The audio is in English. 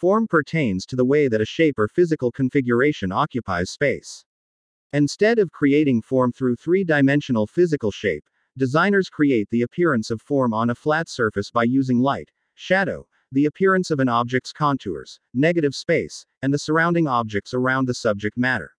Form pertains to the way that a shape or physical configuration occupies space. Instead of creating form through three dimensional physical shape, designers create the appearance of form on a flat surface by using light, shadow, the appearance of an object's contours, negative space, and the surrounding objects around the subject matter.